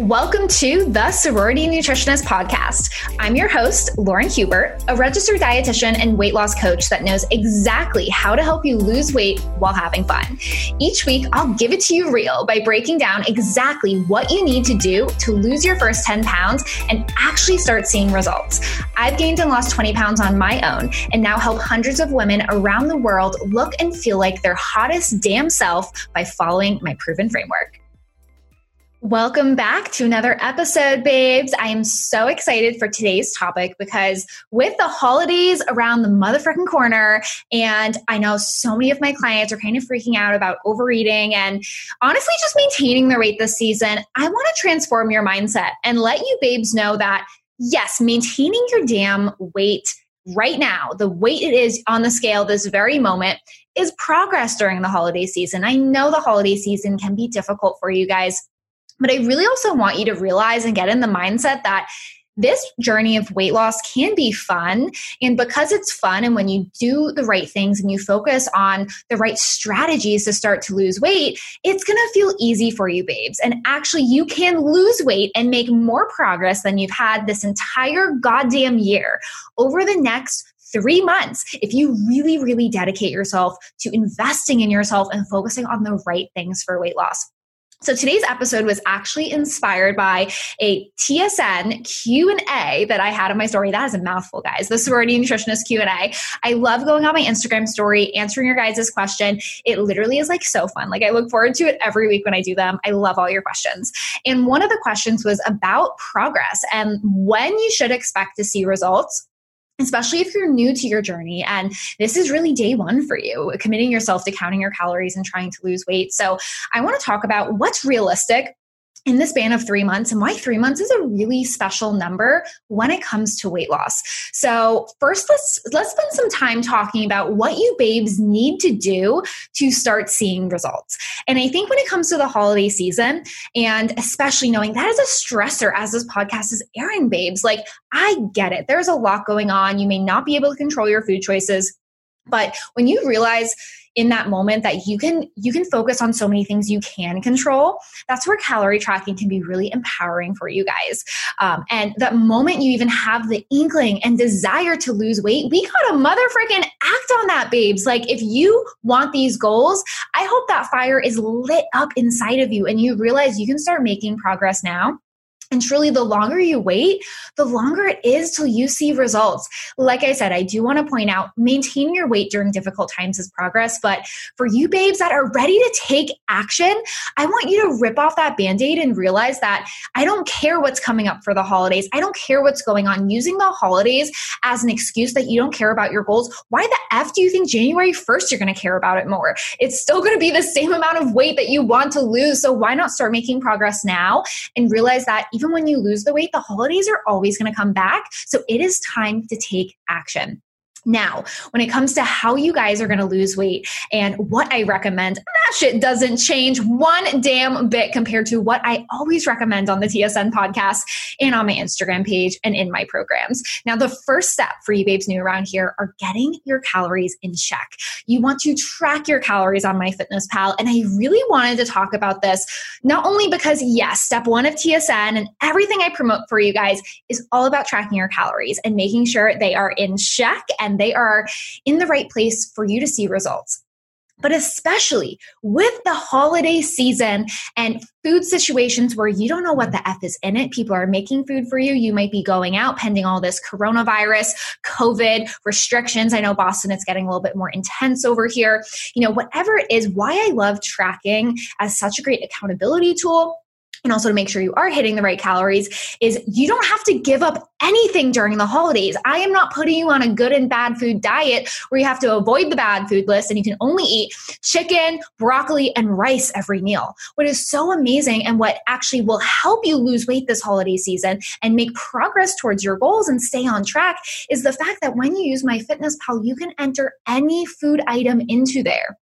Welcome to the Sorority Nutritionist Podcast. I'm your host, Lauren Hubert, a registered dietitian and weight loss coach that knows exactly how to help you lose weight while having fun. Each week, I'll give it to you real by breaking down exactly what you need to do to lose your first 10 pounds and actually start seeing results. I've gained and lost 20 pounds on my own and now help hundreds of women around the world look and feel like their hottest damn self by following my proven framework. Welcome back to another episode, babes. I am so excited for today's topic because with the holidays around the motherfucking corner, and I know so many of my clients are kind of freaking out about overeating and honestly just maintaining their weight this season, I want to transform your mindset and let you babes know that yes, maintaining your damn weight right now, the weight it is on the scale this very moment, is progress during the holiday season. I know the holiday season can be difficult for you guys but I really also want you to realize and get in the mindset that this journey of weight loss can be fun. And because it's fun, and when you do the right things and you focus on the right strategies to start to lose weight, it's gonna feel easy for you, babes. And actually, you can lose weight and make more progress than you've had this entire goddamn year over the next three months if you really, really dedicate yourself to investing in yourself and focusing on the right things for weight loss. So today's episode was actually inspired by a TSN Q&A that I had on my story. That is a mouthful, guys. The sorority nutritionist Q&A. I love going on my Instagram story, answering your guys' question. It literally is like so fun. Like I look forward to it every week when I do them. I love all your questions. And one of the questions was about progress and when you should expect to see results especially if you're new to your journey and this is really day one for you, committing yourself to counting your calories and trying to lose weight. So, I want to talk about what's realistic in the span of three months and why three months is a really special number when it comes to weight loss. So first let's let's spend some time talking about what you babes need to do to start seeing results. And i think when it comes to the holiday season and especially knowing that is a stressor as this podcast is airing babes like i get it. There's a lot going on. You may not be able to control your food choices but when you realize in that moment that you can you can focus on so many things you can control that's where calorie tracking can be really empowering for you guys. Um, and the moment you even have the inkling and desire to lose weight we gotta mother freaking act on that babes. Like if you want these goals i hope that fire is lit up inside of you and you realize you can start making progress now and truly, the longer you wait, the longer it is till you see results. Like I said, I do want to point out maintaining your weight during difficult times is progress. But for you babes that are ready to take action, I want you to rip off that band aid and realize that I don't care what's coming up for the holidays. I don't care what's going on. Using the holidays as an excuse that you don't care about your goals, why the F do you think January 1st you're going to care about it more? It's still going to be the same amount of weight that you want to lose. So why not start making progress now and realize that even when you lose the weight, the holidays are always going to come back. So it is time to take action. Now, when it comes to how you guys are going to lose weight and what I recommend, that shit doesn't change one damn bit compared to what I always recommend on the TSN podcast and on my Instagram page and in my programs. Now, the first step for you babes new around here are getting your calories in check. You want to track your calories on MyFitnessPal. And I really wanted to talk about this, not only because, yes, step one of TSN and everything I promote for you guys is all about tracking your calories and making sure they are in check and and they are in the right place for you to see results. But especially with the holiday season and food situations where you don't know what the F is in it, people are making food for you. You might be going out pending all this coronavirus, COVID restrictions. I know Boston, it's getting a little bit more intense over here. You know, whatever it is, why I love tracking as such a great accountability tool and also to make sure you are hitting the right calories is you don't have to give up anything during the holidays. I am not putting you on a good and bad food diet where you have to avoid the bad food list and you can only eat chicken, broccoli, and rice every meal. What is so amazing and what actually will help you lose weight this holiday season and make progress towards your goals and stay on track is the fact that when you use MyFitnessPal, you can enter any food item into there.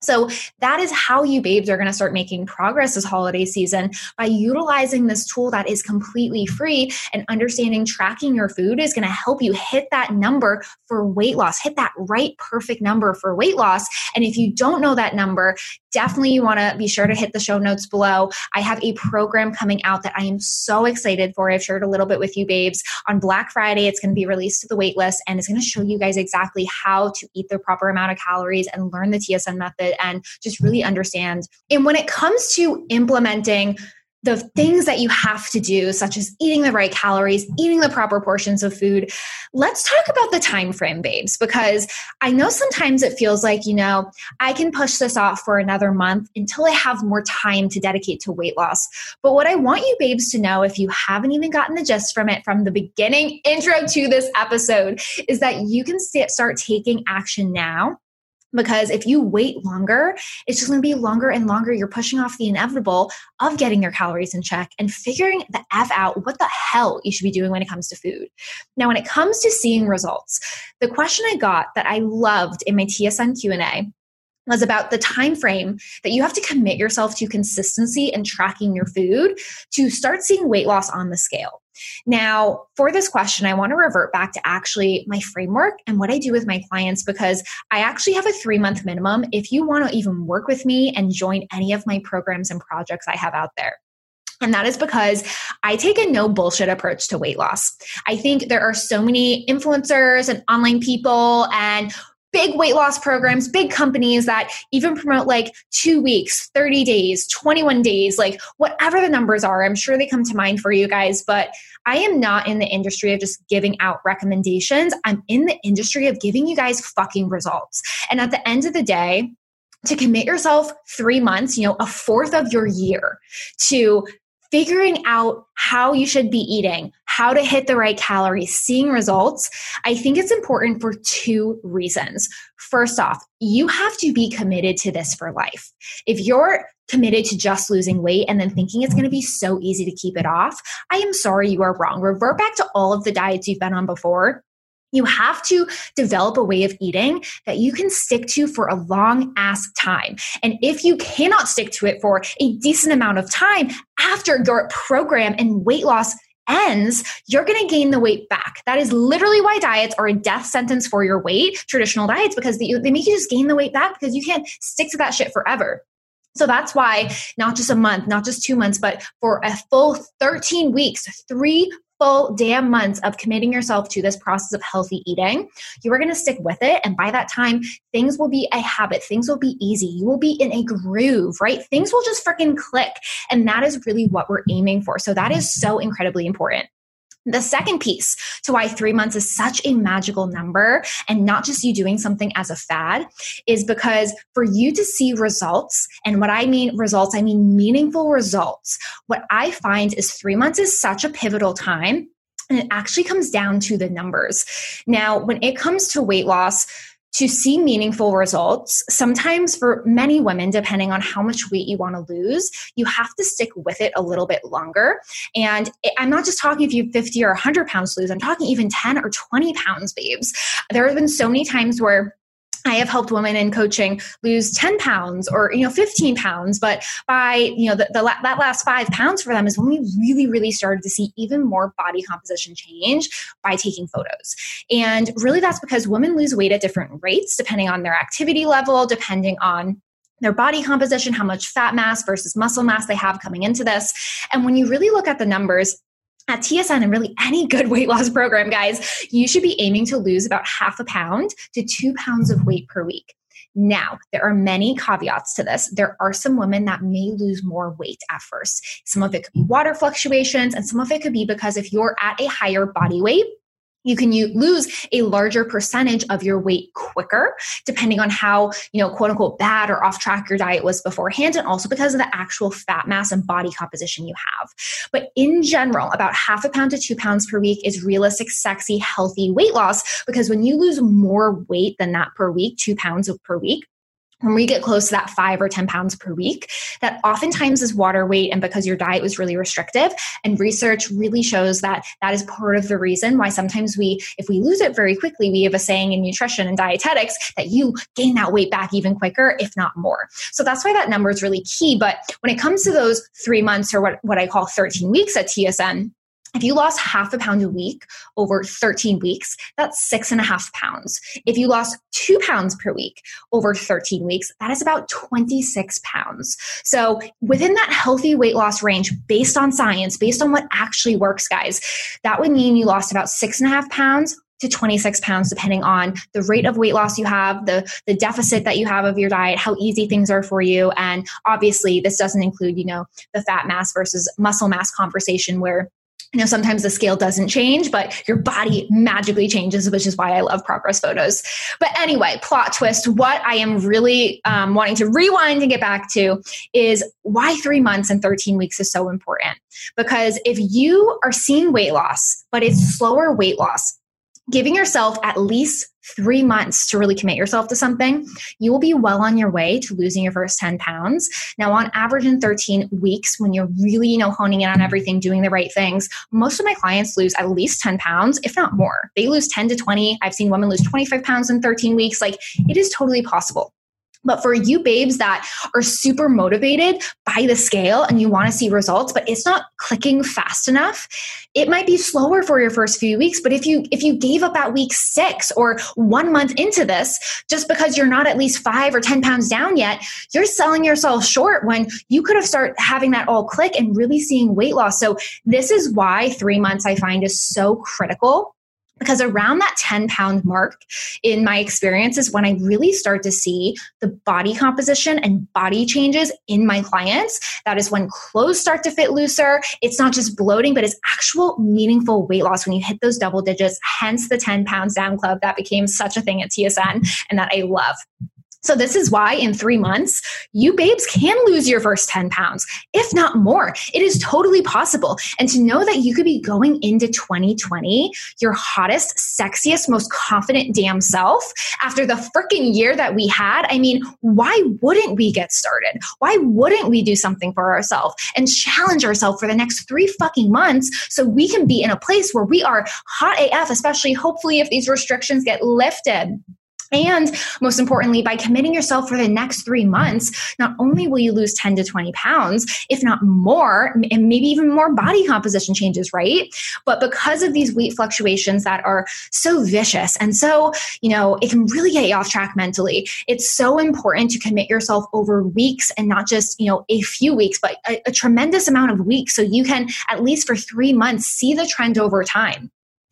So that is how you babes are going to start making progress this holiday season by utilizing this tool that is completely free and understanding tracking your food is going to help you hit that number for weight loss, hit that right perfect number for weight loss. And if you don't know that number, definitely you want to be sure to hit the show notes below. I have a program coming out that I am so excited for. I've shared a little bit with you babes on Black Friday. It's going to be released to the waitlist and it's going to show you guys exactly how to eat the proper amount of calories and learn the TSN method and just really understand. And when it comes to implementing the things that you have to do such as eating the right calories eating the proper portions of food let's talk about the time frame babes because i know sometimes it feels like you know i can push this off for another month until i have more time to dedicate to weight loss but what i want you babes to know if you haven't even gotten the gist from it from the beginning intro to this episode is that you can start taking action now because if you wait longer, it's just going to be longer and longer. You're pushing off the inevitable of getting your calories in check and figuring the F out what the hell you should be doing when it comes to food. Now, when it comes to seeing results, the question I got that I loved in my TSN Q&A was about the time frame that you have to commit yourself to consistency and tracking your food to start seeing weight loss on the scale. Now, for this question, I want to revert back to actually my framework and what I do with my clients because I actually have a three month minimum if you want to even work with me and join any of my programs and projects I have out there. And that is because I take a no bullshit approach to weight loss. I think there are so many influencers and online people and big weight loss programs, big companies that even promote like two weeks, 30 days, 21 days, like whatever the numbers are. I'm sure they come to mind for you guys, but I am not in the industry of just giving out recommendations. I'm in the industry of giving you guys fucking results. And at the end of the day, to commit yourself three months, you know, a fourth of your year to figuring out how you should be eating, how to hit the right calories, seeing results, I think it's important for two reasons. First off, you have to be committed to this for life. If you're committed to just losing weight and then thinking it's going to be so easy to keep it off, I am sorry you are wrong. Revert back to all of the diets you've been on before you have to develop a way of eating that you can stick to for a long ass time. And if you cannot stick to it for a decent amount of time after your program and weight loss ends, you're going to gain the weight back. That is literally why diets are a death sentence for your weight, traditional diets, because they, make you just gain the weight back because you can't stick to that shit forever. So that's why not just a month, not just two months, but for a full 13 weeks, three full damn months of committing yourself to this process of healthy eating, you are going to stick with it. And by that time, things will be a habit. Things will be easy. You will be in a groove, right? Things will just freaking click. And that is really what we're aiming for. So that is so incredibly important. The second piece to why three months is such a magical number and not just you doing something as a fad is because for you to see results, and what I mean results, I mean meaningful results. What I find is three months is such a pivotal time. And it actually comes down to the numbers. Now, when it comes to weight loss, to see meaningful results, sometimes for many women, depending on how much weight you want to lose, you have to stick with it a little bit longer. And I'm not just talking if you have 50 or 100 pounds to lose, I'm talking even 10 or 20 pounds, babes. There have been so many times where I have helped women in coaching lose 10 pounds or, you know, 15 pounds. But by, you know, the, the, that last five pounds for them is when we really, really started to see even more body composition change by taking photos. And really that's because women lose weight at different rates, depending on their activity level, depending on their body composition, how much fat mass versus muscle mass they have coming into this. And when you really look at the numbers, at TSN and really any good weight loss program, guys, you should be aiming to lose about half a pound to two pounds of weight per week. Now, there are many caveats to this. There are some women that may lose more weight at first. Some of it could be water fluctuations, and some of it could be because if you're at a higher body weight, you can lose a larger percentage of your weight quicker depending on how you know quote unquote bad or off track your diet was beforehand and also because of the actual fat mass and body composition you have. But in general about half a pound to two pounds per week is realistic sexy healthy weight loss because when you lose more weight than that per week two pounds per week when we get close to that five or 10 pounds per week, that oftentimes is water weight and because your diet was really restrictive. And research really shows that that is part of the reason why sometimes we, if we lose it very quickly, we have a saying in nutrition and dietetics that you gain that weight back even quicker, if not more. So that's why that number is really key. But when it comes to those three months or what, what I call 13 weeks at TSN, if you lost half a pound a week over 13 weeks, that's six and a half pounds. If you lost two pounds per week over 13 weeks, that is about 26 pounds. So within that healthy weight loss range, based on science, based on what actually works, guys, that would mean you lost about six and a half pounds to 26 pounds depending on the rate of weight loss you have the the deficit that you have of your diet how easy things are for you and obviously this doesn't include you know the fat mass versus muscle mass conversation where you know sometimes the scale doesn't change but your body magically changes which is why i love progress photos. But anyway plot twist. What i am really um, wanting to rewind and get back to is why three months and 13 weeks is so important. Because if you are seeing weight loss but it's slower weight loss giving yourself at least three months to really commit yourself to something, you will be well on your way to losing your first 10 pounds. Now, on average, in 13 weeks, when you're really, you know, honing in on everything, doing the right things, most of my clients lose at least 10 pounds, if not more. They lose 10 to 20. I've seen women lose 25 pounds in 13 weeks. Like, it is totally possible. But for you babes that are super motivated by the scale and you want to see results, but it's not clicking fast enough, it might be slower for your first few weeks. But if you if you gave up at week six or one month into this, just because you're not at least five or 10 pounds down yet, you're selling yourself short when you could have started having that all click and really seeing weight loss. So this is why three months I find is so critical because around that 10 pound mark in my experience is when i really start to see the body composition and body changes in my clients. That is when clothes start to fit looser. It's not just bloating but it's actual meaningful weight loss. When you hit those double digits hence the 10 pounds down club that became such a thing at tsn and that i love so, this is why in three months, you babes can lose your first 10 pounds, if not more. It is totally possible. And to know that you could be going into 2020, your hottest, sexiest, most confident damn self after the freaking year that we had, I mean, why wouldn't we get started? Why wouldn't we do something for ourselves and challenge ourselves for the next three fucking months so we can be in a place where we are hot AF, especially hopefully if these restrictions get lifted? And most importantly, by committing yourself for the next three months, not only will you lose 10 to 20 pounds, if not more, and maybe even more body composition changes, right? But because of these weight fluctuations that are so vicious and so, you know, it can really get you off track mentally, it's so important to commit yourself over weeks and not just, you know, a few weeks, but a, a tremendous amount of weeks so you can, at least for three months, see the trend over time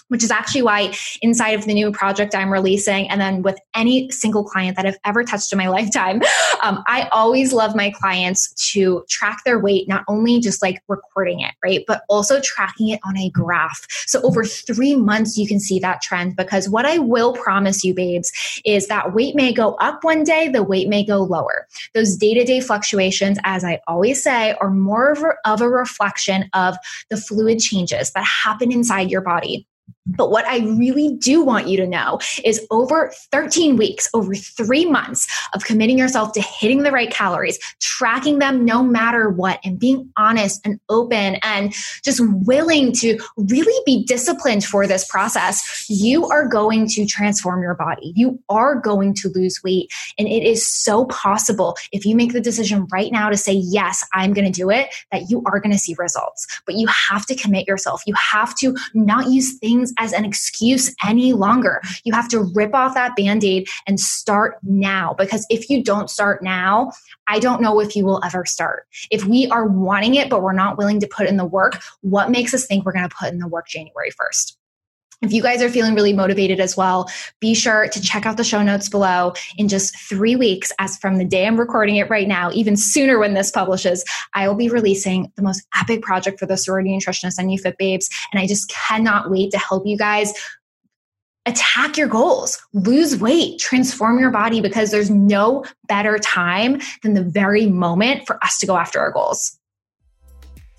which is actually why inside of the new project I'm releasing, and then with any single client that I've ever touched in my lifetime, um, I always love my clients to track their weight, not only just like recording it, right, but also tracking it on a graph. So over three months, you can see that trend because what I will promise you, babes, is that weight may go up one day, the weight may go lower. Those day to day fluctuations, as I always say, are more of a, of a reflection of the fluid changes that happen inside your body but what I really do want you to know is over 13 weeks, over three months of committing yourself to hitting the right calories, tracking them no matter what, and being honest and open and just willing to really be disciplined for this process, you are going to transform your body. You are going to lose weight. And it is so possible if you make the decision right now to say, yes, I'm going to do it, that you are going to see results. But you have to commit yourself. You have to not use things as an excuse any longer. You have to rip off that band aid and start now. Because if you don't start now, I don't know if you will ever start. If we are wanting it, but we're not willing to put in the work, what makes us think we're going to put in the work January 1st? If you guys are feeling really motivated as well, be sure to check out the show notes below. In just three weeks, as from the day I'm recording it right now, even sooner when this publishes, I will be releasing the most epic project for the sorority nutritionist and you fit babes. And I just cannot wait to help you guys attack your goals, lose weight, transform your body because there's no better time than the very moment for us to go after our goals.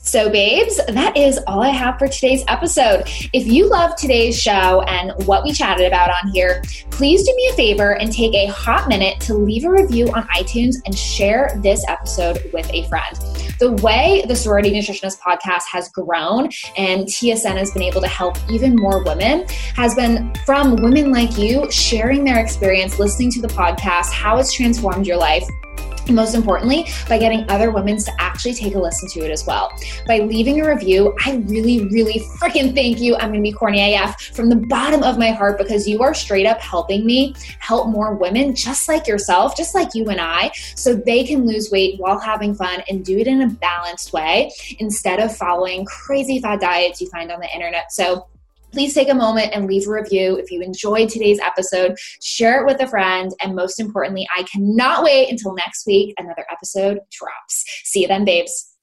So, babes, that is all I have for today's episode. If you love today's show and what we chatted about on here, please do me a favor and take a hot minute to leave a review on iTunes and share this episode with a friend. The way the Sorority Nutritionist podcast has grown and TSN has been able to help even more women has been from women like you sharing their experience, listening to the podcast, how it's transformed your life most importantly, by getting other women to actually take a listen to it as well. By leaving a review, I really, really freaking thank you. I'm gonna be corny AF from the bottom of my heart because you are straight up helping me help more women just like yourself, just like you and I, so they can lose weight while having fun and do it in a balanced way instead of following crazy fad diets you find on the internet. So please take a moment and leave a review. If you enjoyed today's episode, share it with a friend. And most importantly, I cannot wait until next week. Another episode drops. See you then, babes.